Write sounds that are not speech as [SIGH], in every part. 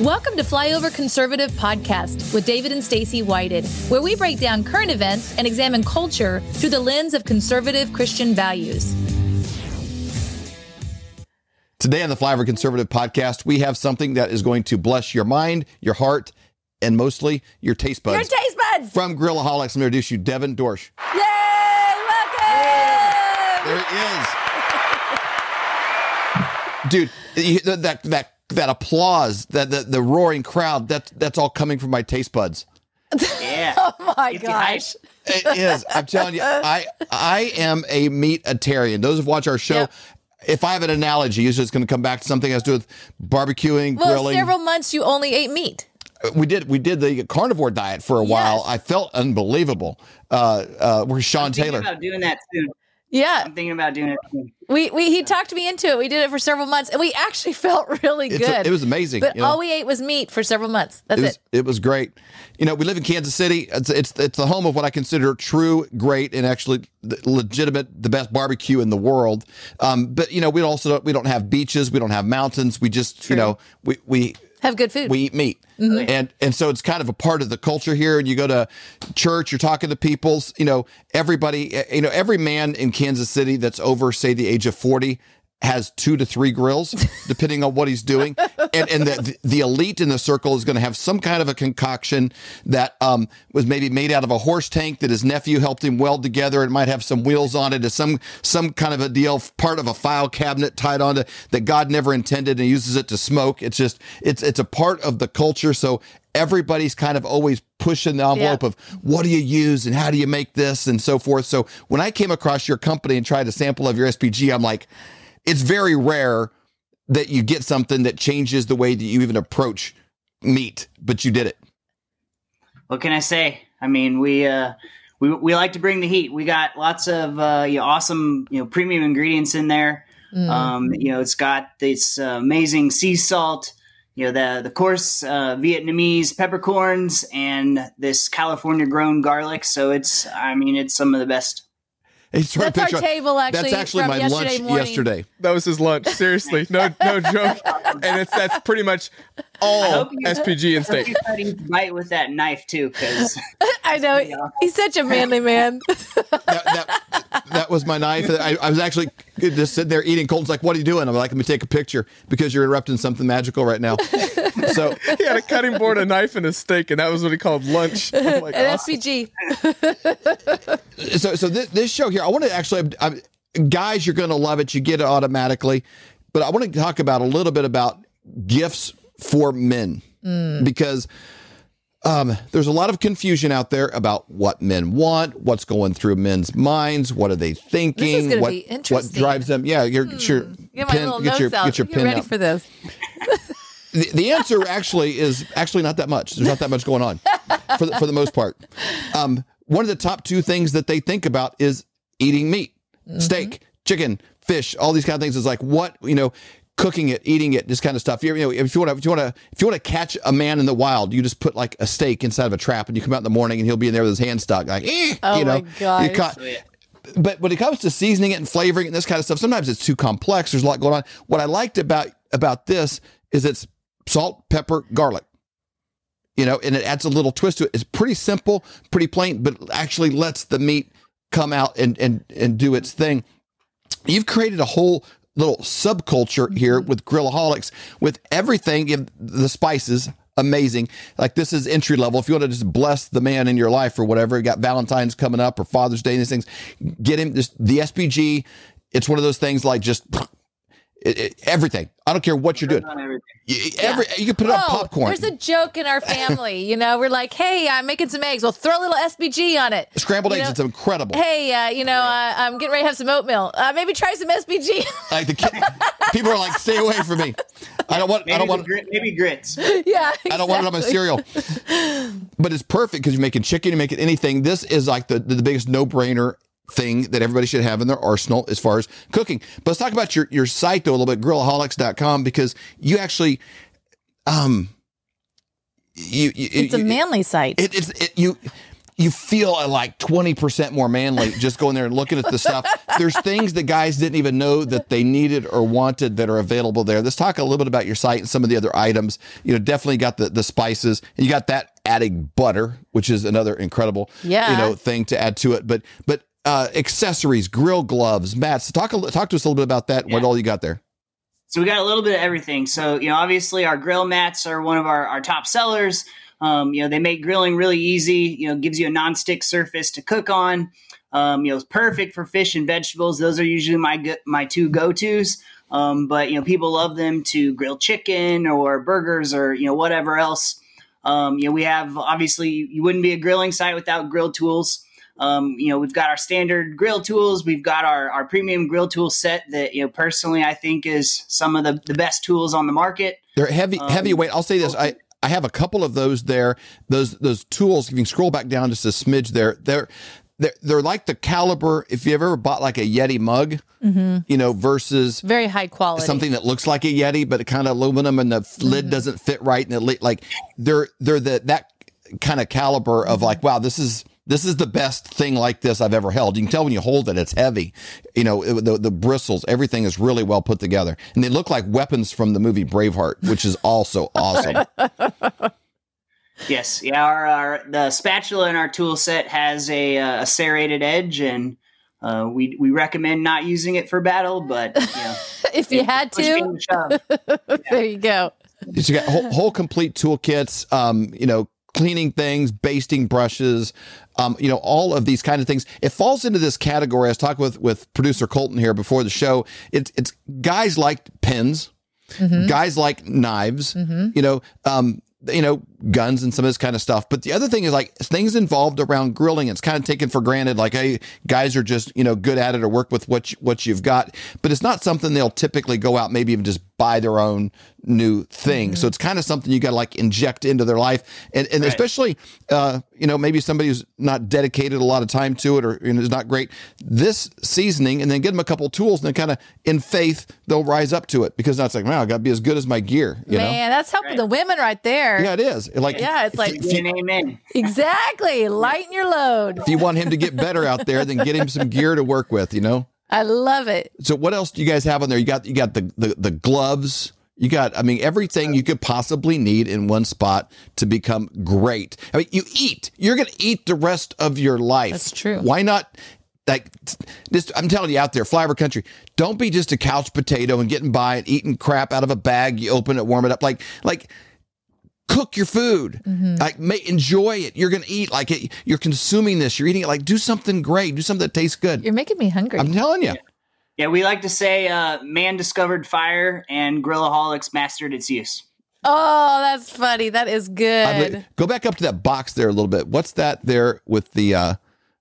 Welcome to Flyover Conservative Podcast with David and Stacy Whited, where we break down current events and examine culture through the lens of conservative Christian values. Today on the Flyover Conservative Podcast, we have something that is going to bless your mind, your heart, and mostly your taste buds. Your taste buds! From Grillaholics, I'm going to introduce you Devin Dorsch. Yay! Welcome! There it is. Dude, that, that, that applause, that the, the roaring crowd, that, that's all coming from my taste buds. Yeah. [LAUGHS] Oh my It's gosh. It is. I'm telling you, I I am a meat-atarian. Those who watch our show, Yep. if I have an analogy, it's just going to come back to something that has to do with barbecuing, Well, grilling. several months you only ate meat. we did we did the carnivore diet for a while. I felt unbelievable. Uh, uh, we're Sean I'm Taylor. about doing that soon. Yeah, I'm thinking about doing it we, we he talked me into it. We did it for several months, and we actually [LAUGHS] felt really It's good. it was amazing. but you know? all we ate was meat for several months. That's it it. was, it was great. You know, we live in Kansas City. It's, it's it's the home of what I consider true, great, and actually the legitimate, the best barbecue in the world. Um, but you know, we also don't, we don't have beaches, we don't have mountains. We just you know we we Have good food. we eat meat. And and so it's kind of a part of the culture here. And you go to church, you're talking to people's, you know, everybody, eh, you know, every man in Kansas City that's over, say, the age of 40 has two to three grills, [LAUGHS] depending on what he's doing. And and the the elite in the circle is going to have some kind of a concoction that um was maybe made out of a horse tank that his nephew helped him weld together. It might have some wheels on it, or some some kind of a deal, part of a file cabinet tied onto that God never intended and uses it to smoke. It's just it's it's a part of the culture. So everybody's kind of always pushing the envelope Yeah. of what do you use and how do you make this and so forth. So when I came across your company and tried a sample of your SPG, I'm like, it's very rare that you get something that changes the way that you even approach meat, but you did it. What can I say? I mean, we uh, we we like to bring the heat. We got lots of uh, you know, awesome you know premium ingredients in there. Mm. Um, you know, it's got this uh, amazing sea salt. You know, the the coarse uh, Vietnamese peppercorns and this California grown garlic. So it's, I mean, it's some of the best. Hey, sort of That's our picture- table, actually, That's actually from my yesterday lunch morning. yesterday. That was his lunch. Seriously, no, no [LAUGHS] joke. And it's that's pretty much all SPG and I hope steak. you cut bite with that knife too, because [LAUGHS] I know he's such a manly man. [LAUGHS] that, that, that was my knife. I, I was actually just sitting there eating. Colton's like, "What are you doing?" I'm like, "Let me take a picture because you're interrupting something magical right now." So [LAUGHS] He had a cutting board, a knife, and a steak, and that was what he called lunch. I'm like, An awesome. SPG. so so this, this show here, I want to actually, I, guys, you're going to love it. You get it automatically, but I want to talk about a little bit about gifts for men because um, there's a lot of confusion out there about what men want, what's going through men's minds, what are they thinking, gonna what be what interesting. Hmm. drives them. Yeah, you're sure. Get my little get your notes out. get your Get pen ready out. for this. [LAUGHS] the, the answer actually is actually not that much. There's not that much going on for the, for the most part. Um, one of the top two things that they think about is eating meat, steak, chicken, fish, all these kind of things. Is like what you know, cooking it, eating it, this kind of stuff. You, you know, if you want to, if you want to, if you want to catch a man in the wild, you just put like a steak inside of a trap, and you come out in the morning, and he'll be in there with his hand stuck, like, eh, Oh you know, my gosh. you caught. But when it comes to seasoning it and flavoring it and this kind of stuff, sometimes it's too complex. There's a lot going on. What I liked about about this is it's salt, pepper, garlic. You know, and it adds a little twist to it. It's pretty simple, pretty plain, but actually lets the meat come out and and and do its thing. You've created a whole little subculture here mm-hmm. with grillaholics with everything the spices amazing like this is entry level if you want to just bless the man in your life or whatever you got valentine's coming up or father's day and these things get him just the spg it's one of those things like just it, it- everything i don't care what you're doing you, every, you can put it on Oh, popcorn There's a joke in our family. You know, we're like, hey, I'm making some eggs. Well, throw a little SPG on it. scrambled You eggs know, it's incredible Hey, uh, you know, uh, I'm getting ready to have some oatmeal. Uh, maybe try some SPG. like the kid, people are like stay away from me i don't want Maybe, i don't want grit, maybe grits. yeah, I don't want it on my cereal. but it's perfect because you're making chicken, you're making anything. This is like the, the biggest no brainer thing that everybody should have in their arsenal as far as cooking. But let's talk about your, your site though a little bit, grillaholics.com, because you actually, um, you, you It's a manly site. it, it's it, you you feel uh, like 20% more manly just going there and looking at the stuff. [LAUGHS] There's things that guys didn't even know that they needed or wanted that are available there. Let's talk a little bit about your site and some of the other items. You know, definitely got the, the spices and you got that adding butter, which is another incredible, Yeah. you know, thing to add to it. But, but, uh, accessories, grill gloves, mats. Talk, talk to us a little bit about that. What all you got there? So we got a little bit of everything. So, you know, obviously our grill mats are one of our, our top sellers. Um, you know, they make grilling really easy, you know, gives you a non-stick surface to cook on. Um, you know, it's perfect for fish and vegetables. Those are usually my go- my two go-tos. Um, but you know, people love them to grill chicken or burgers or you know whatever else. Um, you know, we have obviously you wouldn't be a grilling site without grill tools. Um, you know, we've got our standard grill tools. We've got our, our premium grill tool set that, you know, personally, I think is some of the, the best tools on the market. They're heavy, Um, heavyweight. I'll say this. I, I have a couple of those there. Those those tools. If you can scroll back down just a smidge, there, they're they're they're like the caliber. If you ever bought like a Yeti mug, you know, versus Very high quality. something that looks like a Yeti, but it kind of aluminum and the lid doesn't fit right, and it li- like they're they're the that kind of caliber of like, wow, this is this is the best thing like this I've ever held. You can tell when you hold it, it's heavy. You know, it- the the bristles, everything is really well put together, and they look like weapons from the movie Braveheart, which is also [LAUGHS] awesome. Yes. Yeah. Our, our, the spatula in our tool set has a, uh, a serrated edge and, uh, we, we recommend not using it for battle, but you know, [LAUGHS] if you had to, came to shove. [LAUGHS] there you go. So you got whole, whole complete toolkits, um, you know, cleaning things, basting brushes, um, you know, all of these kind of things. It falls into this category. I was talking with with producer Colton here before the show. It's it's guys like pens, guys like knives, you know, um, you know, guns and some of this kind of stuff. But the other thing is like things involved around grilling. It's kind of taken for granted. Like, hey, guys are just you know good at it or work with what you, what you've got. But it's not something they'll typically go out maybe even just buy their own new thing. So it's kind of something you got to like inject into their life, and and Right. especially uh, you know maybe somebody who's not dedicated a lot of time to it or you know, is not great. This seasoning, and then get them a couple tools, and then kind of in faith they'll rise up to it because that's like, wow, I got to be as good as my gear. You know. Man, that's helping Right. the women right there. Yeah, it is. Like, Yeah, it's if like- you- if you, amen. Exactly. Lighten your load. if you want him to get better out there, then get him some gear to work with. You know. I love it. So what else do you guys have on there? You got you got the the, the gloves. You got, I mean, everything you could possibly need in one spot to become great. I mean, you eat. You're going to eat the rest of your life. That's true. Why not? Like, just I'm telling you out there, flyover country. Don't be just a couch potato and getting by and eating crap out of a bag. You open it, warm it up. Like, like cook your food. Mm-hmm. Like, may, enjoy it. You're going to eat like it. You're consuming this. You're eating it. Like, do something great. Do something that tastes good. You're making me hungry. I'm telling you. Yeah. We like to say, uh, man discovered fire and grillaholics mastered its use. oh, that's funny. That is good. believe- go back up to that box there a little bit. What's that there with the uh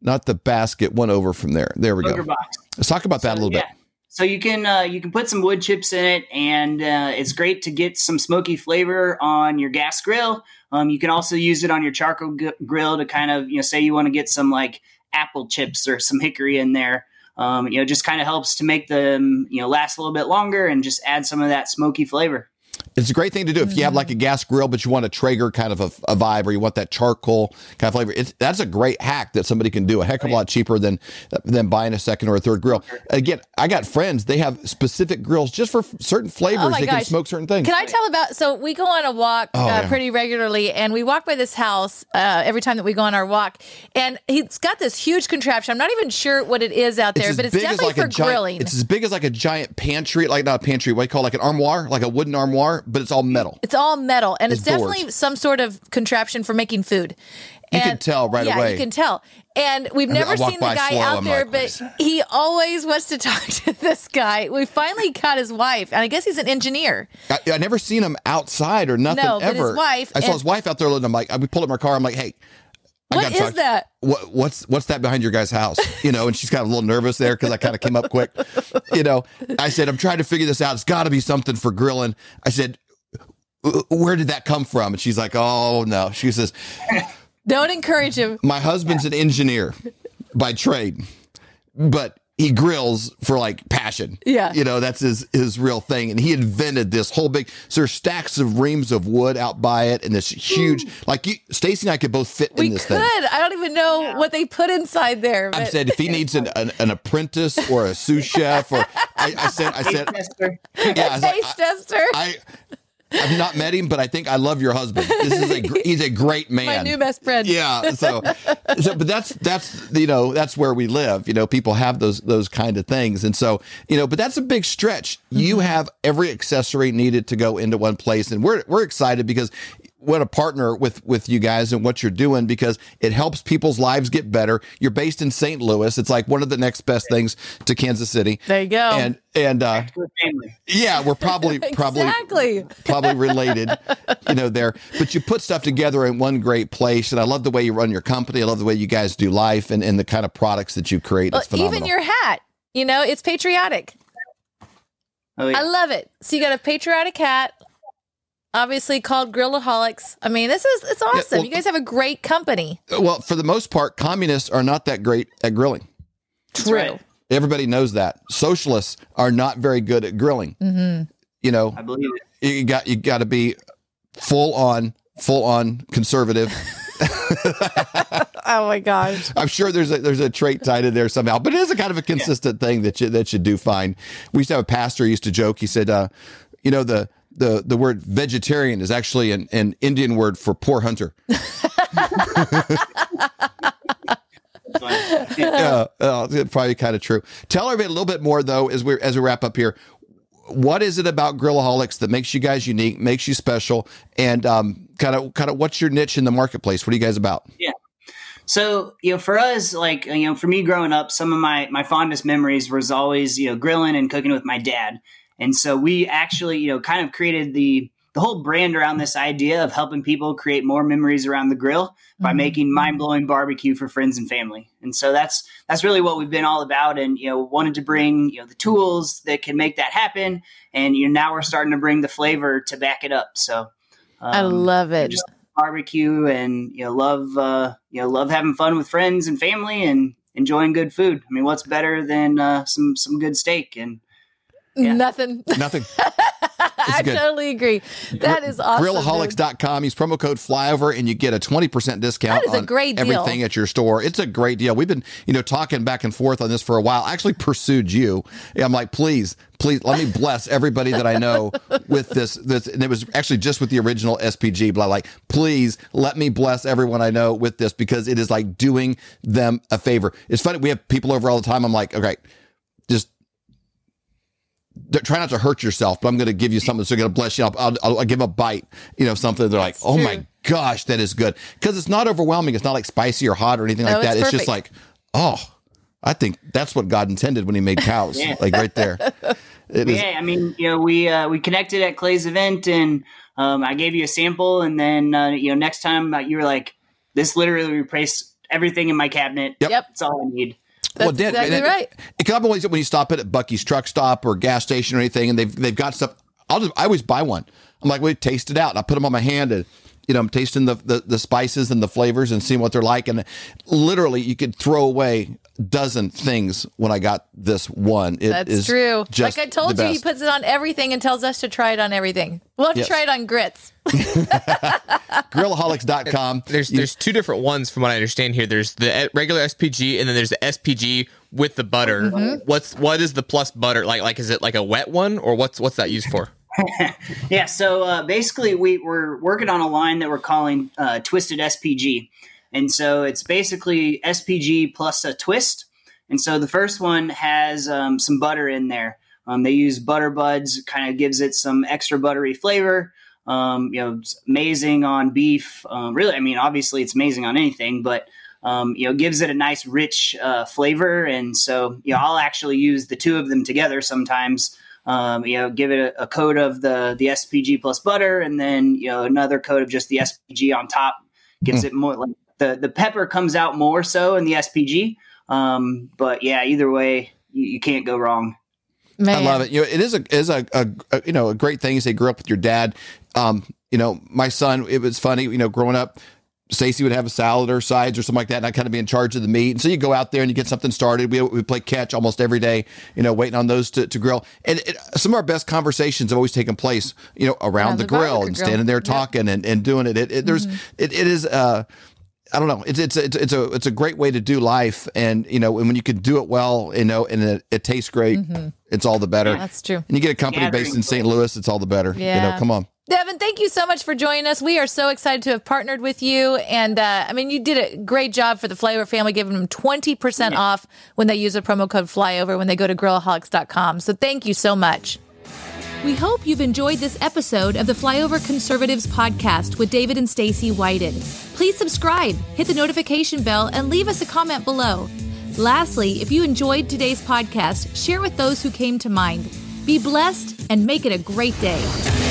not the basket, one over from there. There we Booger go. box. Let's talk about that a little bit. So you can uh, you can put some wood chips in it, and uh, it's great to get some smoky flavor on your gas grill. Um, you can also use it on your charcoal g- grill to kind of you know say you want to get some like apple chips or some hickory in there. Um, you know, just kind of helps to make them you know last a little bit longer and just add some of that smoky flavor. It's a great thing to do if you have like a gas grill, but you want a Traeger kind of a, a vibe, or you want that charcoal kind of flavor. It's, that's a great hack that somebody can do. A heck of a lot cheaper than than buying a second or a third grill. Again, I got friends; they have specific grills just for certain flavors. Oh they can smoke certain things. Can I tell about? So we go on a walk Oh, uh, yeah. pretty regularly, and we walk by this house uh, every time that we go on our walk. And he's got this huge contraption. I'm not even sure what it is out there, as but it's definitely like for giant, grilling. It's as big as like a giant pantry, like not a pantry, what do you call it, like an armoire, like a wooden armoire, but it's all metal. It's all metal, and it's, It's definitely some sort of contraption for making food. You can tell right away. yeah, away. you can tell. And we've mean, I never seen the guy out there, but what is that? he always wants to [LAUGHS] talk to this guy. We finally caught his wife, and I guess he's an engineer. I, I never seen him outside or nothing No, but his ever. wife I saw and- his wife out there. And I'm like, we pulled up our car. I'm like, hey, What is talk- that? What, what's what's that behind your guy's house? You know, and she's kind of a little nervous there because I kind of came up quick. You know, I said, I'm trying to figure this out. It's got to be something for grilling. I said, where did that come from? And she's like, oh no. She says, Don't encourage him. my husband's an engineer by trade, but he grills for like passion. Yeah. You know, that's his his real thing. And he invented this whole big so there's stacks of reams of wood out by it and this huge like you Stacy and I could both fit We in this could. thing. I don't even know what they put inside there. I but- said if he needs an, an, an apprentice or a sous chef or I, I said I said Tester. yeah, I was like, taste tester. I I've not met him, but I think I love your husband. This is a gr- he's a great man. My new best friend. Yeah. So, so, but that's that's you know that's where we live. You know, people have those those kind of things, and so you know, but that's a big stretch. You mm-hmm. have every accessory needed to go into one place, and we're we're excited because what a partner with with you guys and what you're doing because it helps people's lives get better. You're based in St. Louis. It's like one of the next best things to Kansas City. There you go. And and uh, yeah, we're probably [LAUGHS] probably exactly. probably related, you know, there. But you put stuff together in one great place. And I love the way you run your company. I love the way you guys do life and, and the kind of products that you create. Well, It's phenomenal. even your hat, you know, it's patriotic. Oh, yeah. I love it. So you got a patriotic hat, obviously called Grillaholics. I mean, this is it's awesome. well- you guys have a great company. well, for the most part, communists are not that great at grilling. True. right. Everybody knows that. Socialists are not very good at grilling. Mm-hmm. You know, I believe it. you got you got to be full on full on conservative. [LAUGHS] [LAUGHS] Oh my gosh. I'm sure there's a there's a trait tied in there somehow, but it is a kind of a consistent thing that you that you do find. We used to have a pastor who used to joke. He said, uh, you know, the the the word vegetarian is actually an, an Indian word for poor hunter. But, [LAUGHS] [LAUGHS] yeah. Yeah, uh, probably kind of true. Tell everybody a little bit more though as we as we wrap up here. What is it about Grillaholics that makes you guys unique, makes you special, and um, kind of kind of what's your niche in the marketplace? What are you guys about? Yeah. So, you know, for us, like, you know, for me growing up, some of my, my fondest memories was always, you know, grilling and cooking with my dad. And so we actually, you know, kind of created the, the whole brand around this idea of helping people create more memories around the grill by Mhm. making mind-blowing barbecue for friends and family. And so that's that's really what we've been all about and you know wanted to bring, you know, the tools that can make that happen and you know now we're starting to bring the flavor to back it up. So I um, love it. just barbecue and you know love uh, you know love having fun with friends and family and enjoying good food. I mean, what's better than uh, some some good steak and yeah. Nothing. Nothing. [LAUGHS] I totally agree. That is awesome. Grillaholics.com. Use promo code flyover and you get a 20% discount That is a on everything at your store. It's a great deal. We've been, you know, talking back and forth on this for a while. I actually pursued you. I'm like, please, please let me bless everybody that I know [LAUGHS] with this. This and it was actually just with the original SPG, but I like, please let me bless everyone I know with this because it is like doing them a favor. It's funny. We have people over all the time. I'm like, okay, just try not to hurt yourself, but I'm going to give you something that's going to bless you. I'll, I'll, I'll give a bite, you know, something. They're like, oh my gosh, that is good. Because it's not overwhelming. It's not like spicy or hot or anything No, like that. it's It's just like, oh, I think that's what God intended when he made cows, Yeah. like right there. [LAUGHS] It is. yeah, I mean, you know, we uh, we connected at Clay's event, and um, I gave you a sample, and then uh, you know, next time uh, you were like, "This literally replaced everything in my cabinet. Yep. Yep. That's all I need." That's Dan, exactly and right. It can always when you stop it at Buc-ee's truck stop or gas station or anything, and they've they've got stuff. I'll just I always buy one. I'm like, wait, taste it out. And I put them on my hand, and you know, I'm tasting the, the the spices and the flavors and seeing what they're like. And literally, you could throw away a dozen things when I got this one. It That's is true. Just like I told you, he puts it on everything and tells us to try it on everything. We'll have Yes. to try it on grits. [LAUGHS] [LAUGHS] Grillaholics.com. There's You- there's two different ones from what I understand here. There's the regular SPG and then there's the SPG with the butter. Mm-hmm. What's what is the plus butter like? Like is it like a wet one or what's what's that used for? [LAUGHS] Yeah, so uh, basically, we, we're working on a line that we're calling uh, Twisted SPG. And so it's basically SPG plus a twist. And so the first one has um, some butter in there. Um, they use butter buds, kind of gives it some extra buttery flavor. Um, you know, amazing on beef. Um, really, I mean, obviously it's amazing on anything, but um, you know, gives it a nice rich uh, flavor. And so, you know, I'll actually use the two of them together sometimes um, you know, give it a, a coat of the the SPG plus butter, and then you know another coat of just the SPG on top. Gives it more like the the pepper comes out more so in the SPG. Um, but yeah, either way, you, you can't go wrong. Man. I love it. You know, it is a is a, a, a you know a great thing. You say grew up with your dad. Um, you know, my son. It was funny. You know, growing up, Stacy would have a salad or sides or something like that, and I'd kind of be in charge of the meat. And so you go out there and you get something started. We, we play catch almost every day, you know, waiting on those to, to grill. And it, some of our best conversations have always taken place, you know, around, Around the, the grill and grill. standing there Yep. talking and, and doing it. It, it there's it, it is uh I don't know. It's it's it's it's a it's a great way to do life, and you know, and when you can do it well, you know, and it, it tastes great, it's all the better. That's true. And you get a company based in St. Louis, it's all the better. You Yeah. know, come on. Devin, thank you so much for joining us. We are so excited to have partnered with you. And uh, I mean, you did a great job for the Flyover family, giving them 20% off when they use the promo code Flyover when they go to grillaholics.com. So thank you so much. We hope you've enjoyed this episode of the Flyover Conservatives podcast with David and Stacy Whited. Please subscribe, hit the notification bell, and leave us a comment below. Lastly, if you enjoyed today's podcast, share with those who came to mind. Be blessed and make it a great day.